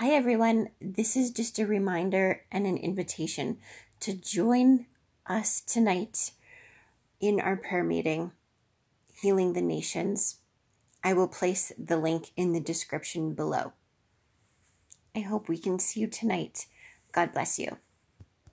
Hi, everyone. This is just a reminder and an invitation to join us tonight in our prayer meeting, Healing the Nations. I will place the link in the description below. I hope we can see you tonight. God bless you.